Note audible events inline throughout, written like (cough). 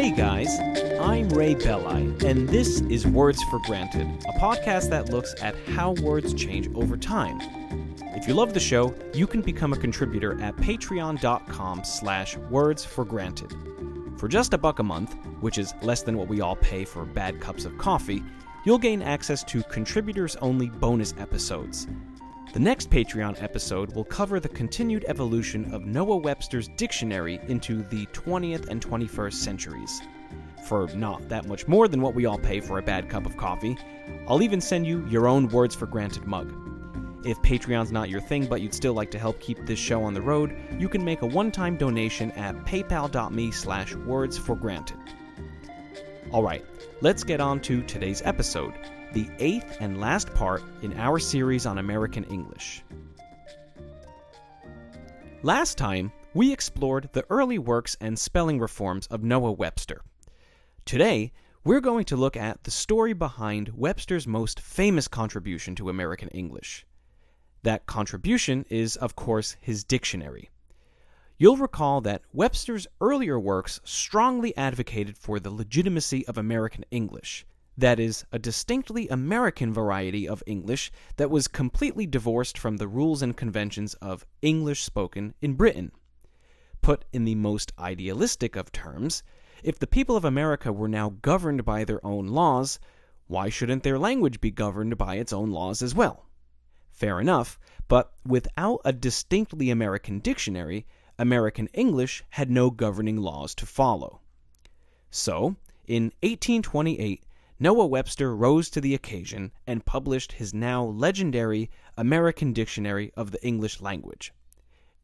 Hey guys, I'm Ray Belli, and this is Words for Granted, a podcast that looks at how words change over time. If you love the show, you can become a contributor at patreon.com slash words for granted. For just a buck a month, which is less than what we all pay for bad cups of coffee, you'll gain access to contributors-only bonus episodes. The next Patreon episode will cover the continued evolution of Noah Webster's dictionary into the 20th and 21st centuries. For not that much more than what we all pay for a bad cup of coffee, I'll even send you your own Words for Granted mug. If Patreon's not your thing but you'd still like to help keep this show on the road, you can make a one-time donation at paypal.me slash words for granted. Alright, let's get on to today's episode the eighth and last part in our series on American English. Last time, we explored the early works and spelling reforms of Noah Webster. Today, we're going to look at the story behind Webster's most famous contribution to American English. That contribution is, of course, his dictionary. You'll recall that Webster's earlier works strongly advocated for the legitimacy of American English that is, a distinctly American variety of English that was completely divorced from the rules and conventions of English spoken in Britain. Put in the most idealistic of terms, if the people of America were now governed by their own laws, why shouldn't their language be governed by its own laws as well? Fair enough, but without a distinctly American dictionary, American English had no governing laws to follow. So, in 1828, Noah Webster rose to the occasion and published his now legendary American Dictionary of the English Language.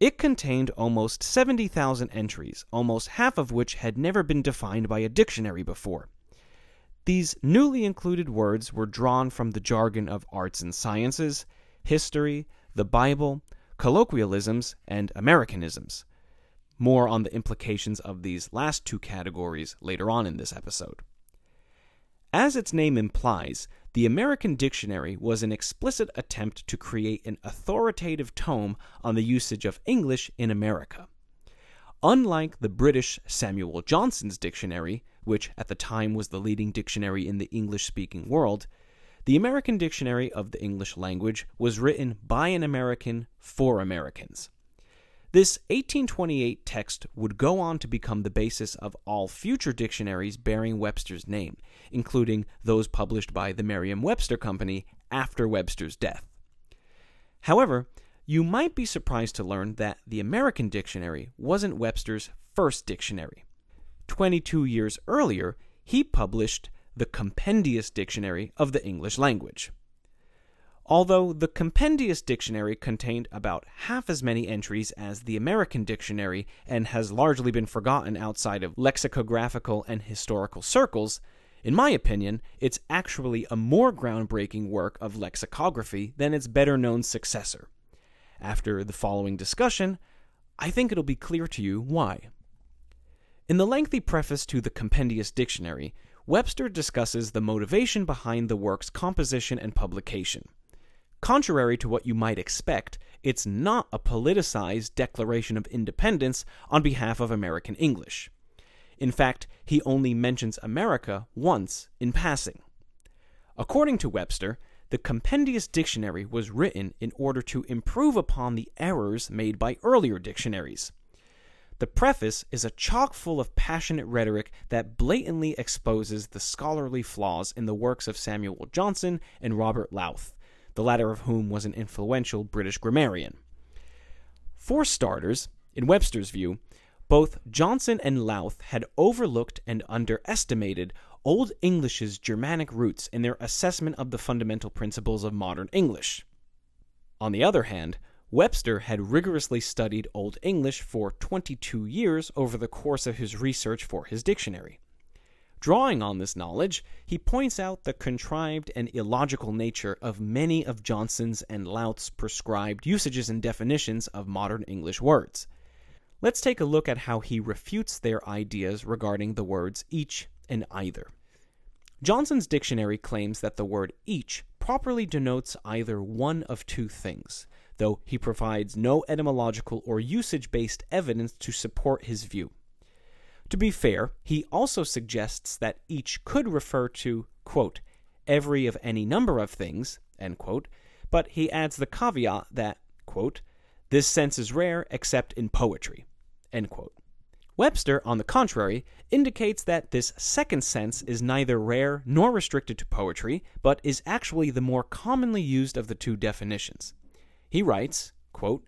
It contained almost 70,000 entries, almost half of which had never been defined by a dictionary before. These newly included words were drawn from the jargon of arts and sciences, history, the Bible, colloquialisms, and Americanisms. More on the implications of these last two categories later on in this episode. As its name implies, the American Dictionary was an explicit attempt to create an authoritative tome on the usage of English in America. Unlike the British Samuel Johnson's dictionary, which at the time was the leading dictionary in the English speaking world, the American Dictionary of the English Language was written by an American for Americans. This 1828 text would go on to become the basis of all future dictionaries bearing Webster's name, including those published by the Merriam Webster Company after Webster's death. However, you might be surprised to learn that the American Dictionary wasn't Webster's first dictionary. 22 years earlier, he published the Compendious Dictionary of the English Language. Although the Compendious Dictionary contained about half as many entries as the American Dictionary and has largely been forgotten outside of lexicographical and historical circles, in my opinion, it's actually a more groundbreaking work of lexicography than its better known successor. After the following discussion, I think it'll be clear to you why. In the lengthy preface to the Compendious Dictionary, Webster discusses the motivation behind the work's composition and publication. Contrary to what you might expect, it's not a politicized declaration of independence on behalf of American English. In fact, he only mentions America once in passing. According to Webster, the Compendious Dictionary was written in order to improve upon the errors made by earlier dictionaries. The preface is a chock full of passionate rhetoric that blatantly exposes the scholarly flaws in the works of Samuel Johnson and Robert Lowth the latter of whom was an influential British grammarian. For starters, in Webster's view, both Johnson and Lowth had overlooked and underestimated Old English's Germanic roots in their assessment of the fundamental principles of modern English. On the other hand, Webster had rigorously studied Old English for 22 years over the course of his research for his dictionary. Drawing on this knowledge, he points out the contrived and illogical nature of many of Johnson's and Lowth's prescribed usages and definitions of modern English words. Let's take a look at how he refutes their ideas regarding the words each and either. Johnson's dictionary claims that the word each properly denotes either one of two things, though he provides no etymological or usage based evidence to support his view. To be fair, he also suggests that each could refer to, quote, every of any number of things, end quote, but he adds the caveat that, quote, this sense is rare except in poetry, end quote. Webster, on the contrary, indicates that this second sense is neither rare nor restricted to poetry, but is actually the more commonly used of the two definitions. He writes, quote,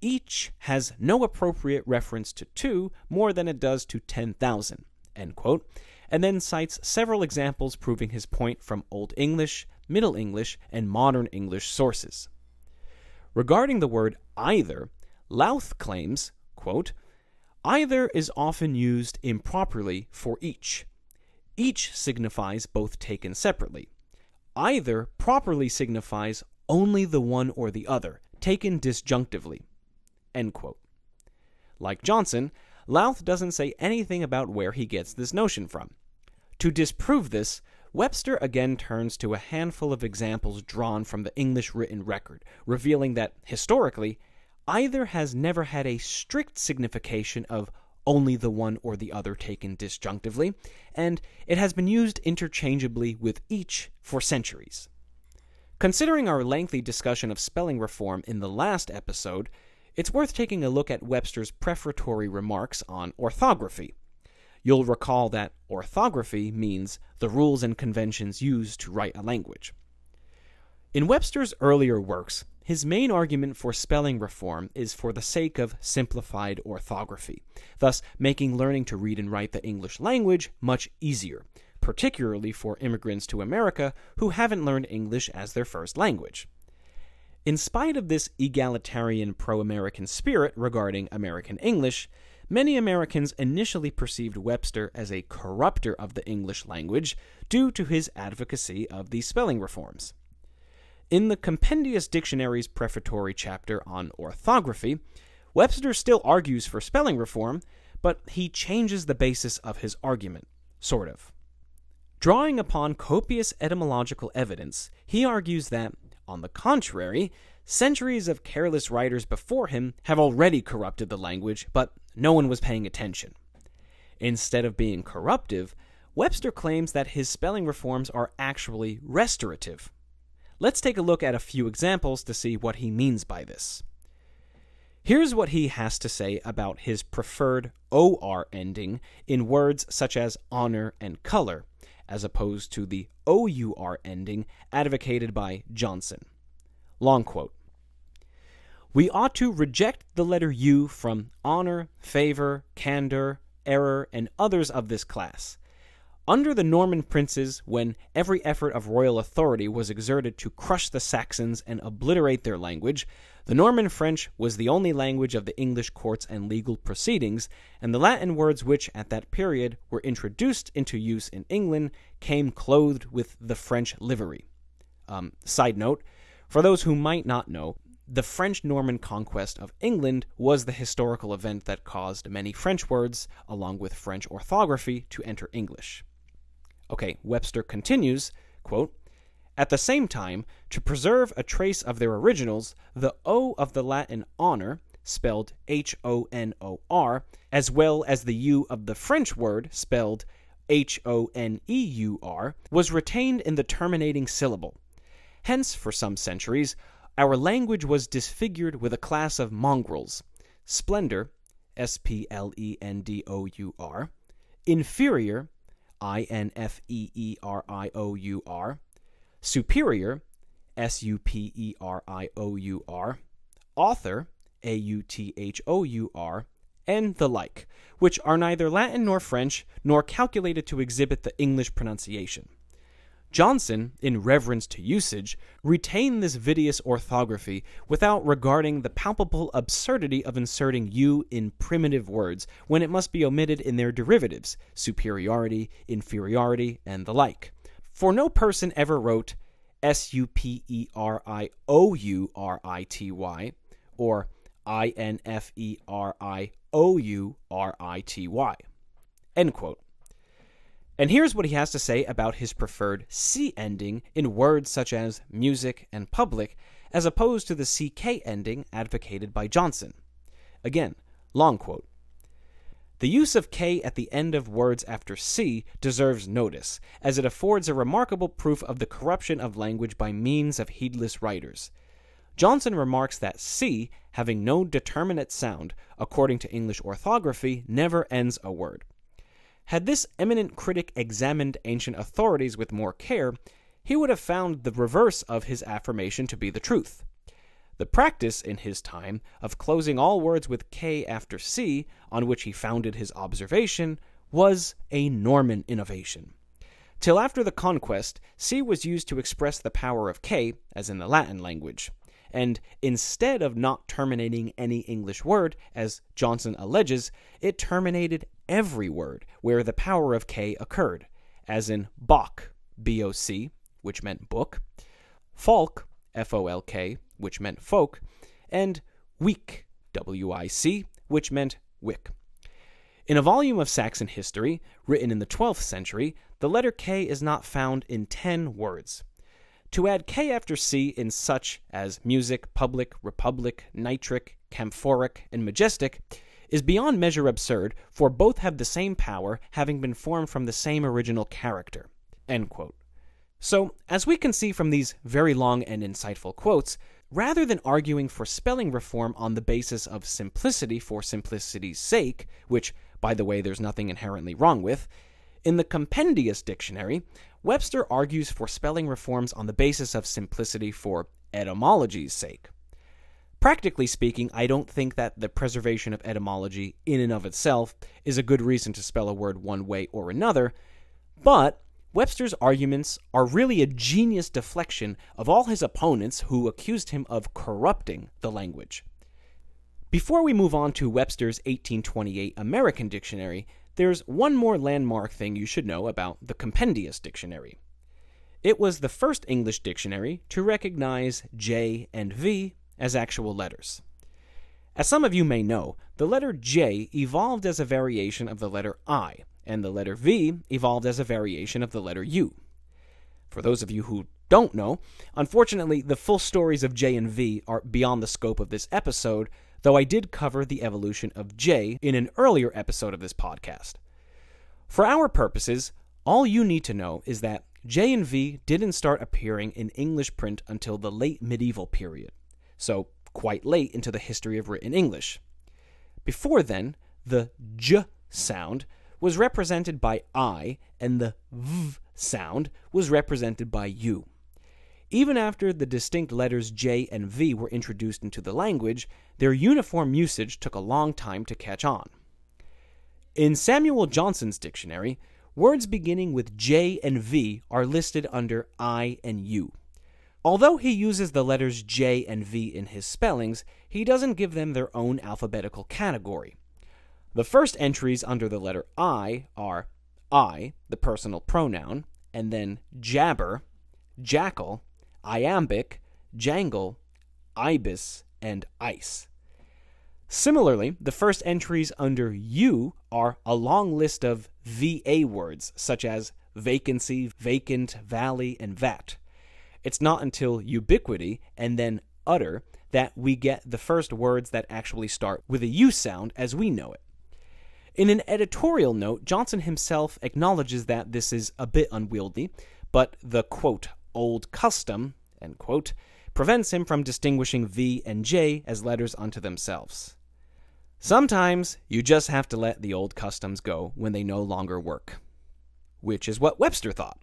each has no appropriate reference to two more than it does to 10,000, end quote, and then cites several examples proving his point from Old English, Middle English, and Modern English sources. Regarding the word either, Lowth claims, quote, Either is often used improperly for each. Each signifies both taken separately. Either properly signifies only the one or the other, taken disjunctively. Like Johnson, Lowth doesn't say anything about where he gets this notion from. To disprove this, Webster again turns to a handful of examples drawn from the English written record, revealing that, historically, either has never had a strict signification of only the one or the other taken disjunctively, and it has been used interchangeably with each for centuries. Considering our lengthy discussion of spelling reform in the last episode, it's worth taking a look at Webster's prefatory remarks on orthography. You'll recall that orthography means the rules and conventions used to write a language. In Webster's earlier works, his main argument for spelling reform is for the sake of simplified orthography, thus making learning to read and write the English language much easier, particularly for immigrants to America who haven't learned English as their first language. In spite of this egalitarian pro American spirit regarding American English, many Americans initially perceived Webster as a corrupter of the English language due to his advocacy of the spelling reforms. In the Compendious Dictionary's prefatory chapter on orthography, Webster still argues for spelling reform, but he changes the basis of his argument, sort of. Drawing upon copious etymological evidence, he argues that, on the contrary, centuries of careless writers before him have already corrupted the language, but no one was paying attention. Instead of being corruptive, Webster claims that his spelling reforms are actually restorative. Let's take a look at a few examples to see what he means by this. Here's what he has to say about his preferred OR ending in words such as honor and color, as opposed to the OUR ending advocated by Johnson. Long quote. We ought to reject the letter U from honor, favor, candor, error, and others of this class. Under the Norman princes, when every effort of royal authority was exerted to crush the Saxons and obliterate their language, the Norman French was the only language of the English courts and legal proceedings, and the Latin words which at that period were introduced into use in England came clothed with the French livery. Um, side note for those who might not know, the French Norman conquest of England was the historical event that caused many French words, along with French orthography, to enter English. Okay, Webster continues, quote, At the same time, to preserve a trace of their originals, the O of the Latin honor, spelled H O N O R, as well as the U of the French word, spelled H O N E U R, was retained in the terminating syllable. Hence, for some centuries, our language was disfigured with a class of mongrels splendor, S P L E N D O U R, inferior, I N F E E R I O U R, superior, S U P E R I O U R, author, A U T H O U R, and the like, which are neither Latin nor French, nor calculated to exhibit the English pronunciation. Johnson, in reverence to usage, retained this vidious orthography without regarding the palpable absurdity of inserting u in primitive words when it must be omitted in their derivatives, superiority, inferiority, and the like. For no person ever wrote S U P E R I O U R I T Y or I N F E R I O U R I T Y. End quote. And here's what he has to say about his preferred C ending in words such as music and public, as opposed to the CK ending advocated by Johnson. Again, long quote. The use of K at the end of words after C deserves notice, as it affords a remarkable proof of the corruption of language by means of heedless writers. Johnson remarks that C, having no determinate sound, according to English orthography, never ends a word. Had this eminent critic examined ancient authorities with more care, he would have found the reverse of his affirmation to be the truth. The practice, in his time, of closing all words with K after C, on which he founded his observation, was a Norman innovation. Till after the conquest, C was used to express the power of K, as in the Latin language and instead of not terminating any English word, as Johnson alleges, it terminated every word where the power of K occurred, as in Boc, B O C, which meant book, Folk, F O L K, which meant folk, and Wic, W I C, which meant wick. In a volume of Saxon history, written in the 12th century, the letter K is not found in 10 words. To add K after C in such as music, public, republic, nitric, camphoric, and majestic is beyond measure absurd, for both have the same power, having been formed from the same original character. So, as we can see from these very long and insightful quotes, rather than arguing for spelling reform on the basis of simplicity for simplicity's sake, which, by the way, there's nothing inherently wrong with, in the Compendious Dictionary, Webster argues for spelling reforms on the basis of simplicity for etymology's sake. Practically speaking, I don't think that the preservation of etymology in and of itself is a good reason to spell a word one way or another, but Webster's arguments are really a genius deflection of all his opponents who accused him of corrupting the language. Before we move on to Webster's 1828 American Dictionary, there's one more landmark thing you should know about the Compendious Dictionary. It was the first English dictionary to recognize J and V as actual letters. As some of you may know, the letter J evolved as a variation of the letter I, and the letter V evolved as a variation of the letter U. For those of you who don't know, unfortunately, the full stories of J and V are beyond the scope of this episode, though I did cover the evolution of J in an earlier episode of this podcast. For our purposes, all you need to know is that J and V didn't start appearing in English print until the late medieval period, so quite late into the history of written English. Before then, the J sound was represented by I, and the V sound was represented by U. Even after the distinct letters J and V were introduced into the language, their uniform usage took a long time to catch on. In Samuel Johnson's dictionary, words beginning with J and V are listed under I and U. Although he uses the letters J and V in his spellings, he doesn't give them their own alphabetical category. The first entries under the letter I are I, the personal pronoun, and then jabber, jackal, iambic, jangle, ibis, and ice. Similarly, the first entries under U are a long list of VA words, such as vacancy, vacant, valley, and vat. It's not until ubiquity and then utter that we get the first words that actually start with a U sound as we know it. In an editorial note, Johnson himself acknowledges that this is a bit unwieldy, but the quote, old custom, end quote, prevents him from distinguishing V and J as letters unto themselves. Sometimes you just have to let the old customs go when they no longer work. Which is what Webster thought.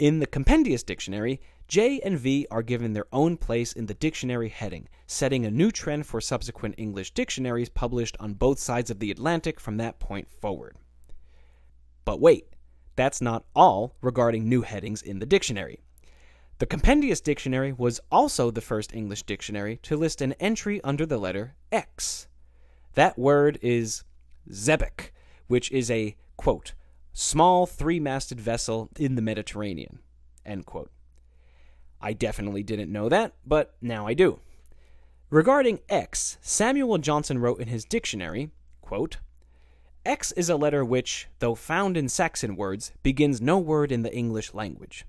In the Compendious Dictionary, J and V are given their own place in the dictionary heading, setting a new trend for subsequent English dictionaries published on both sides of the Atlantic from that point forward. But wait, that's not all regarding new headings in the dictionary. The Compendious Dictionary was also the first English dictionary to list an entry under the letter X. That word is xebec, which is a, quote, small three masted vessel in the Mediterranean, end quote. I definitely didn't know that, but now I do. Regarding X, Samuel Johnson wrote in his dictionary, quote, X is a letter which, though found in Saxon words, begins no word in the English language.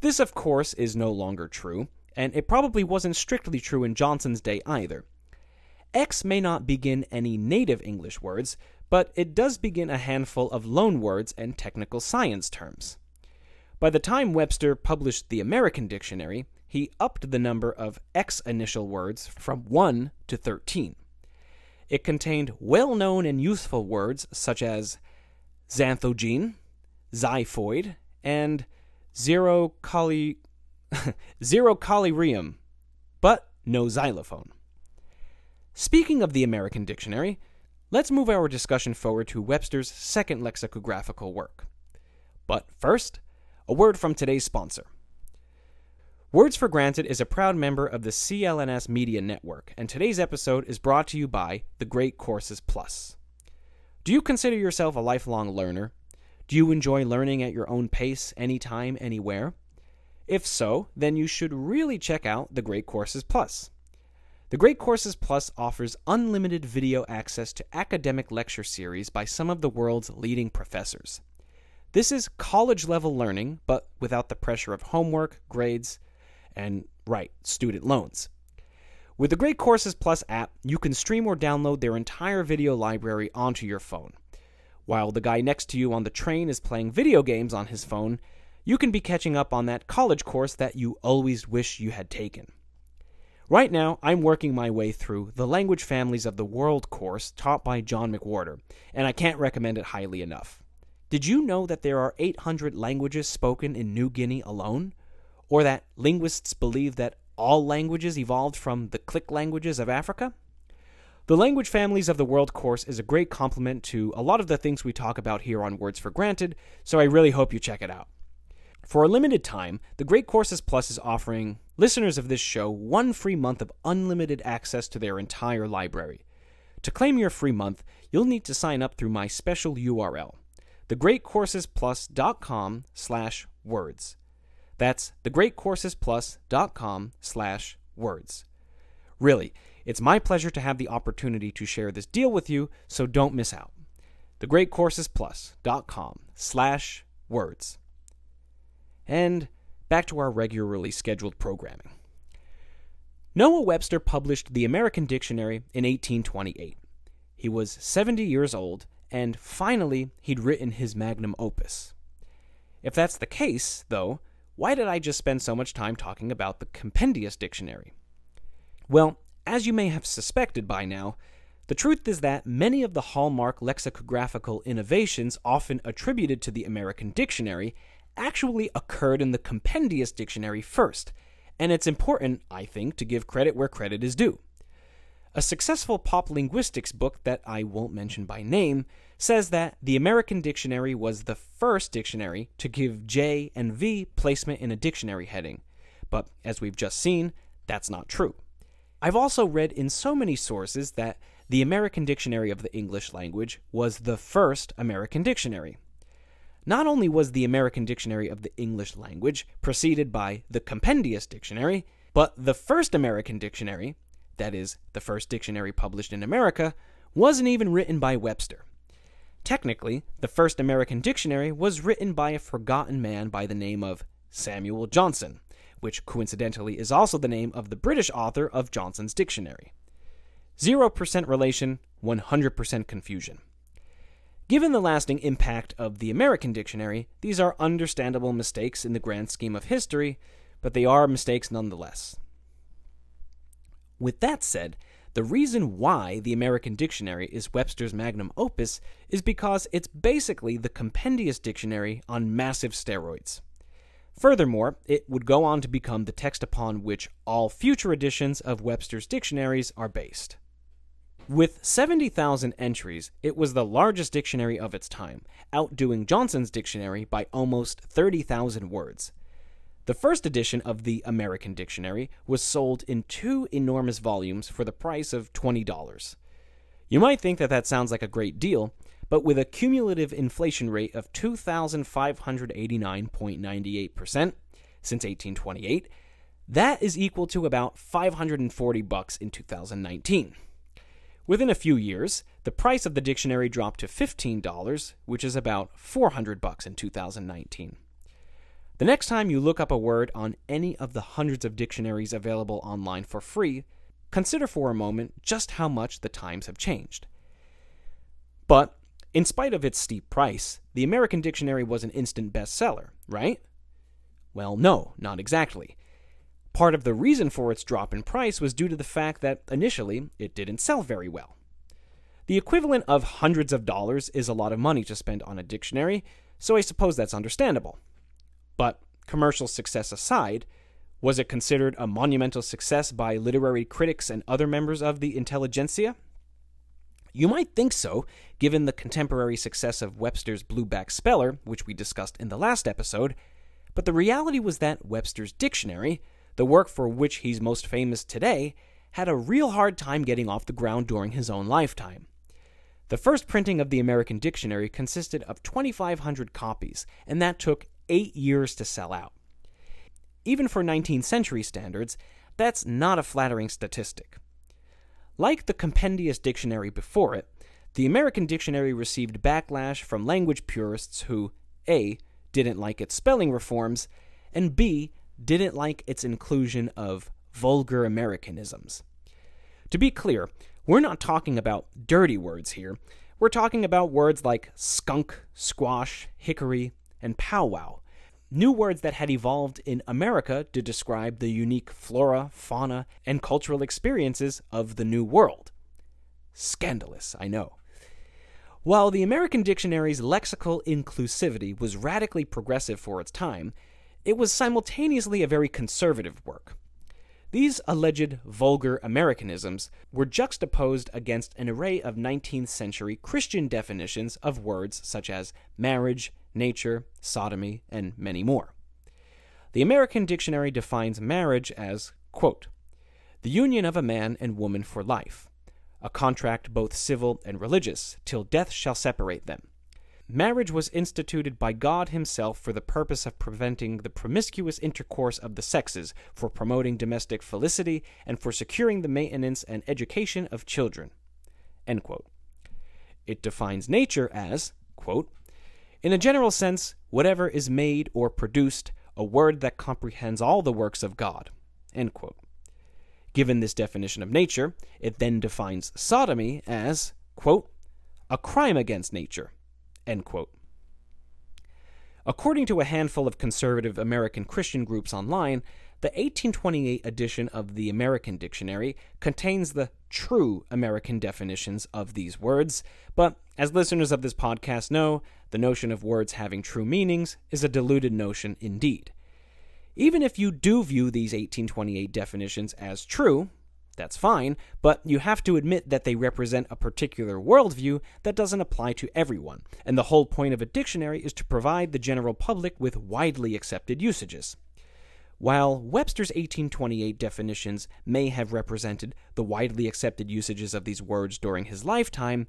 This, of course, is no longer true, and it probably wasn't strictly true in Johnson's day either. X may not begin any native English words, but it does begin a handful of loan words and technical science terms. By the time Webster published the American Dictionary, he upped the number of X initial words from 1 to 13. It contained well known and useful words such as xanthogene, xiphoid, and xerocollyrium, (laughs) but no xylophone. Speaking of the American Dictionary, let's move our discussion forward to Webster's second lexicographical work. But first, a word from today's sponsor. Words for Granted is a proud member of the CLNS Media Network, and today's episode is brought to you by the Great Courses Plus. Do you consider yourself a lifelong learner? Do you enjoy learning at your own pace, anytime, anywhere? If so, then you should really check out the Great Courses Plus. The Great Courses Plus offers unlimited video access to academic lecture series by some of the world's leading professors. This is college level learning, but without the pressure of homework, grades, and, right, student loans. With the Great Courses Plus app, you can stream or download their entire video library onto your phone. While the guy next to you on the train is playing video games on his phone, you can be catching up on that college course that you always wish you had taken. Right now, I'm working my way through the Language Families of the World course taught by John McWhorter, and I can't recommend it highly enough. Did you know that there are 800 languages spoken in New Guinea alone? Or that linguists believe that all languages evolved from the click languages of Africa? The Language Families of the World course is a great complement to a lot of the things we talk about here on Words for Granted, so I really hope you check it out. For a limited time, the Great Courses Plus is offering listeners of this show one free month of unlimited access to their entire library. To claim your free month, you'll need to sign up through my special URL, thegreatcoursesplus.com slash words. That's thegreatcoursesplus.com slash words. Really, it's my pleasure to have the opportunity to share this deal with you, so don't miss out. thegreatcoursesplus.com slash words. And back to our regularly scheduled programming. Noah Webster published the American Dictionary in 1828. He was 70 years old, and finally he'd written his magnum opus. If that's the case, though, why did I just spend so much time talking about the Compendious Dictionary? Well, as you may have suspected by now, the truth is that many of the hallmark lexicographical innovations often attributed to the American Dictionary actually occurred in the Compendious Dictionary first, and it's important, I think, to give credit where credit is due. A successful pop linguistics book that I won't mention by name says that the American Dictionary was the first dictionary to give J and V placement in a dictionary heading. But as we've just seen, that's not true. I've also read in so many sources that the American Dictionary of the English Language was the first American dictionary. Not only was the American Dictionary of the English Language preceded by the Compendious Dictionary, but the first American dictionary, that is, the first dictionary published in America, wasn't even written by Webster. Technically, the first American dictionary was written by a forgotten man by the name of Samuel Johnson, which coincidentally is also the name of the British author of Johnson's Dictionary. 0% relation, 100% confusion. Given the lasting impact of the American dictionary, these are understandable mistakes in the grand scheme of history, but they are mistakes nonetheless. With that said, the reason why the American Dictionary is Webster's magnum opus is because it's basically the compendious dictionary on massive steroids. Furthermore, it would go on to become the text upon which all future editions of Webster's dictionaries are based. With 70,000 entries, it was the largest dictionary of its time, outdoing Johnson's dictionary by almost 30,000 words. The first edition of the American Dictionary was sold in two enormous volumes for the price of $20. You might think that that sounds like a great deal, but with a cumulative inflation rate of 2,589.98% since 1828, that is equal to about 540 bucks in 2019. Within a few years, the price of the dictionary dropped to $15, which is about 400 bucks in 2019. The next time you look up a word on any of the hundreds of dictionaries available online for free, consider for a moment just how much the times have changed. But, in spite of its steep price, the American Dictionary was an instant bestseller, right? Well, no, not exactly. Part of the reason for its drop in price was due to the fact that initially it didn't sell very well. The equivalent of hundreds of dollars is a lot of money to spend on a dictionary, so I suppose that's understandable. But commercial success aside, was it considered a monumental success by literary critics and other members of the intelligentsia? You might think so, given the contemporary success of Webster's Blueback Speller, which we discussed in the last episode, but the reality was that Webster's Dictionary, the work for which he's most famous today, had a real hard time getting off the ground during his own lifetime. The first printing of the American Dictionary consisted of 2,500 copies, and that took eight years to sell out. Even for 19th century standards, that's not a flattering statistic. Like the compendious dictionary before it, the American Dictionary received backlash from language purists who A. didn't like its spelling reforms, and B. didn't like its inclusion of vulgar Americanisms. To be clear, we're not talking about dirty words here. We're talking about words like skunk, squash, hickory, and powwow. New words that had evolved in America to describe the unique flora, fauna, and cultural experiences of the New World. Scandalous, I know. While the American Dictionary's lexical inclusivity was radically progressive for its time, it was simultaneously a very conservative work. These alleged vulgar Americanisms were juxtaposed against an array of 19th century Christian definitions of words such as marriage, nature, sodomy, and many more. The American Dictionary defines marriage as, quote, the union of a man and woman for life, a contract both civil and religious, till death shall separate them, marriage was instituted by God Himself for the purpose of preventing the promiscuous intercourse of the sexes, for promoting domestic felicity, and for securing the maintenance and education of children. It defines nature as, quote, in a general sense, whatever is made or produced, a word that comprehends all the works of God. Given this definition of nature, it then defines sodomy as, quote, a crime against nature. According to a handful of conservative American Christian groups online, the 1828 edition of the American Dictionary contains the true American definitions of these words, but as listeners of this podcast know, the notion of words having true meanings is a diluted notion indeed. Even if you do view these 1828 definitions as true, that's fine, but you have to admit that they represent a particular worldview that doesn't apply to everyone, and the whole point of a dictionary is to provide the general public with widely accepted usages. While Webster's 1828 definitions may have represented the widely accepted usages of these words during his lifetime,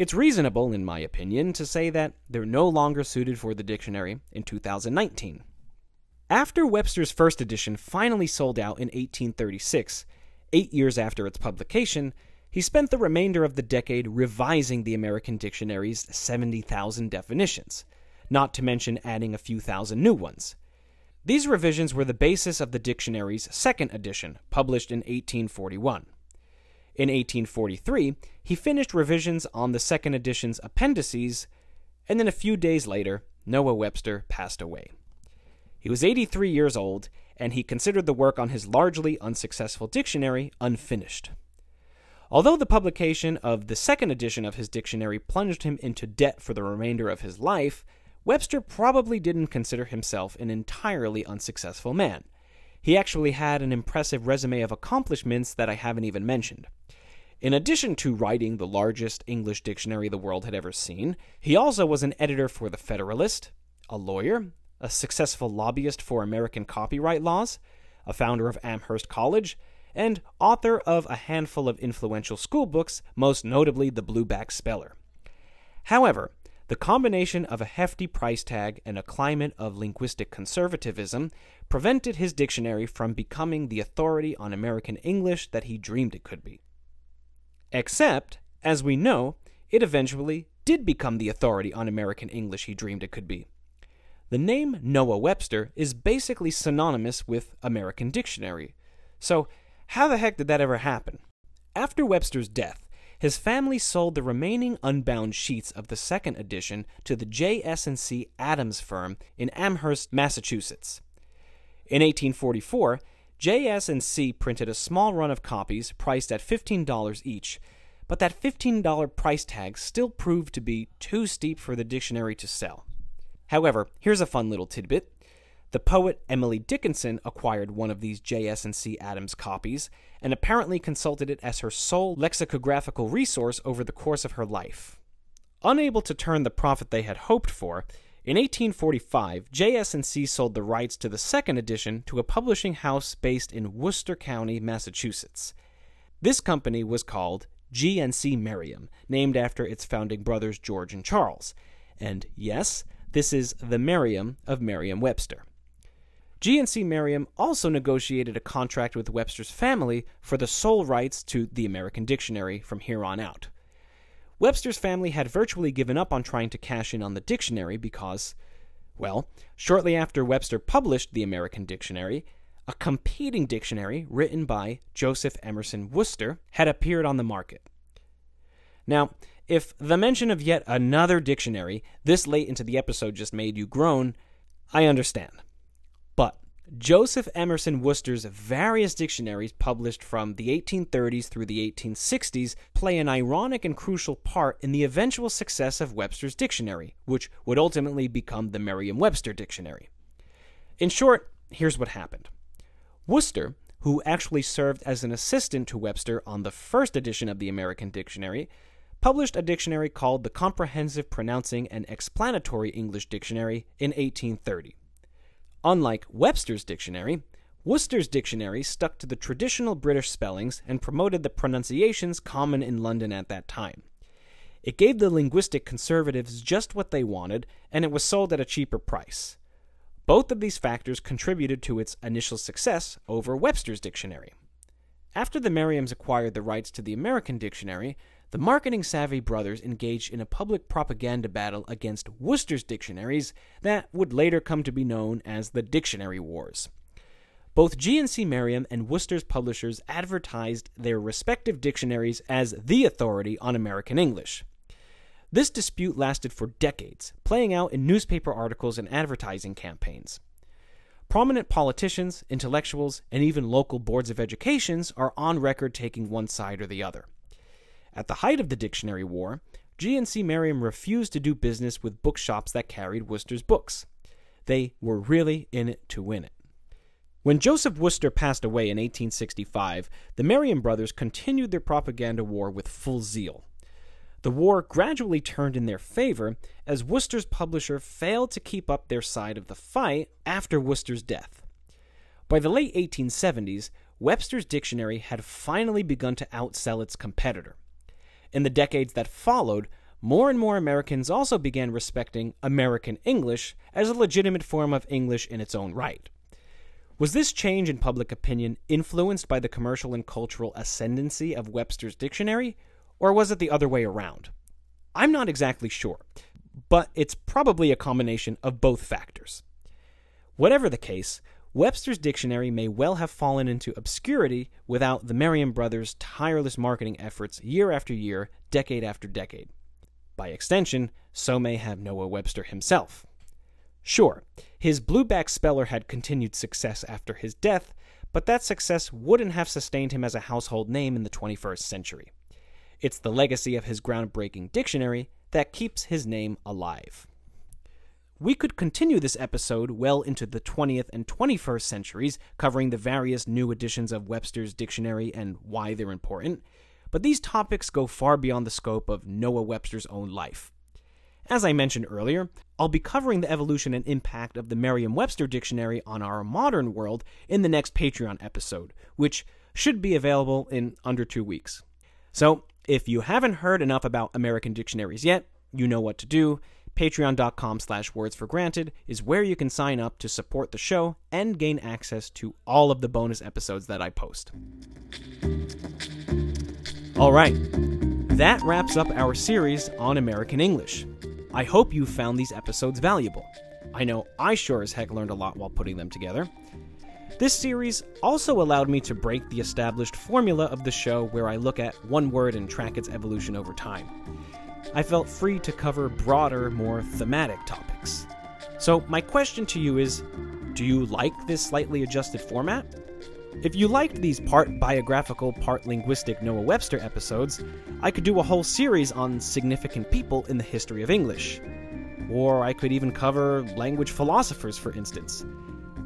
it's reasonable, in my opinion, to say that they're no longer suited for the dictionary in 2019. After Webster's first edition finally sold out in 1836, Eight years after its publication, he spent the remainder of the decade revising the American Dictionary's 70,000 definitions, not to mention adding a few thousand new ones. These revisions were the basis of the dictionary's second edition, published in 1841. In 1843, he finished revisions on the second edition's appendices, and then a few days later, Noah Webster passed away. He was 83 years old, and he considered the work on his largely unsuccessful dictionary unfinished. Although the publication of the second edition of his dictionary plunged him into debt for the remainder of his life, Webster probably didn't consider himself an entirely unsuccessful man. He actually had an impressive resume of accomplishments that I haven't even mentioned. In addition to writing the largest English dictionary the world had ever seen, he also was an editor for The Federalist, a lawyer, a successful lobbyist for American copyright laws, a founder of Amherst College, and author of a handful of influential school books, most notably The Blueback Speller. However, the combination of a hefty price tag and a climate of linguistic conservatism prevented his dictionary from becoming the authority on American English that he dreamed it could be. Except, as we know, it eventually did become the authority on American English he dreamed it could be. The name Noah Webster is basically synonymous with American Dictionary. So, How the heck did that ever happen? After Webster's death, his family sold the remaining unbound sheets of the second edition to the J.S.&C. Adams firm in Amherst, Massachusetts. In 1844, J.S.&C. printed a small run of copies priced at $15 each, but that $15 price tag still proved to be too steep for the dictionary to sell. However, here's a fun little tidbit. The poet Emily Dickinson acquired one of these J.S.&C. Adams copies and apparently consulted it as her sole lexicographical resource over the course of her life. Unable to turn the profit they had hoped for, in 1845, JS&C sold the rights to the second edition to a publishing house based in Worcester County, Massachusetts. This company was called G&C Merriam, named after its founding brothers George and Charles. And yes, this is the Merriam of Merriam-Webster. G&C Merriam also negotiated a contract with Webster's family for the sole rights to the American Dictionary from here on out. Webster's family had virtually given up on trying to cash in on the dictionary because, well, shortly after Webster published the American Dictionary, a competing dictionary written by Joseph Emerson Worcester had appeared on the market. Now, if the mention of yet another dictionary this late into the episode just made you groan, I understand. Joseph Emerson Worcester's various dictionaries published from the 1830s through the 1860s play an ironic and crucial part in the eventual success of Webster's dictionary, which would ultimately become the Merriam Webster Dictionary. In short, here's what happened Worcester, who actually served as an assistant to Webster on the first edition of the American Dictionary, published a dictionary called the Comprehensive Pronouncing and Explanatory English Dictionary in 1830. Unlike Webster's dictionary, Worcester's dictionary stuck to the traditional British spellings and promoted the pronunciations common in London at that time. It gave the linguistic conservatives just what they wanted, and it was sold at a cheaper price. Both of these factors contributed to its initial success over Webster's dictionary. After the Merriams acquired the rights to the American dictionary, the marketing savvy brothers engaged in a public propaganda battle against Worcester's dictionaries that would later come to be known as the Dictionary Wars. Both G&C Merriam and Worcester's publishers advertised their respective dictionaries as the authority on American English. This dispute lasted for decades, playing out in newspaper articles and advertising campaigns. Prominent politicians, intellectuals, and even local boards of educations are on record taking one side or the other. At the height of the dictionary war, G&C Merriam refused to do business with bookshops that carried Worcester's books. They were really in it to win it. When Joseph Worcester passed away in 1865, the Merriam brothers continued their propaganda war with full zeal. The war gradually turned in their favor as Worcester's publisher failed to keep up their side of the fight after Worcester's death. By the late 1870s, Webster's dictionary had finally begun to outsell its competitor. In the decades that followed, more and more Americans also began respecting American English as a legitimate form of English in its own right. Was this change in public opinion influenced by the commercial and cultural ascendancy of Webster's dictionary, or was it the other way around? I'm not exactly sure, but it's probably a combination of both factors. Whatever the case, Webster's dictionary may well have fallen into obscurity without the Merriam brothers' tireless marketing efforts year after year, decade after decade. By extension, so may have Noah Webster himself. Sure, his blueback speller had continued success after his death, but that success wouldn't have sustained him as a household name in the 21st century. It's the legacy of his groundbreaking dictionary that keeps his name alive. We could continue this episode well into the 20th and 21st centuries, covering the various new editions of Webster's dictionary and why they're important, but these topics go far beyond the scope of Noah Webster's own life. As I mentioned earlier, I'll be covering the evolution and impact of the Merriam Webster dictionary on our modern world in the next Patreon episode, which should be available in under two weeks. So, if you haven't heard enough about American dictionaries yet, you know what to do patreon.com slash words for granted is where you can sign up to support the show and gain access to all of the bonus episodes that I post. All right, that wraps up our series on American English. I hope you found these episodes valuable. I know I sure as heck learned a lot while putting them together. This series also allowed me to break the established formula of the show where I look at one word and track its evolution over time. I felt free to cover broader, more thematic topics. So, my question to you is do you like this slightly adjusted format? If you liked these part biographical, part linguistic Noah Webster episodes, I could do a whole series on significant people in the history of English. Or I could even cover language philosophers, for instance.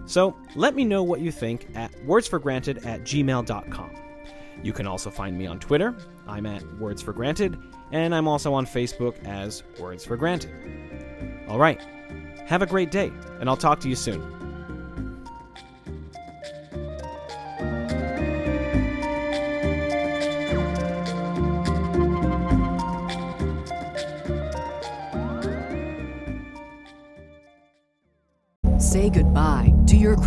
So let me know what you think at wordsforgranted at gmail.com. You can also find me on Twitter. I'm at Words for Granted, and I'm also on Facebook as Words for Granted. All right, have a great day, and I'll talk to you soon.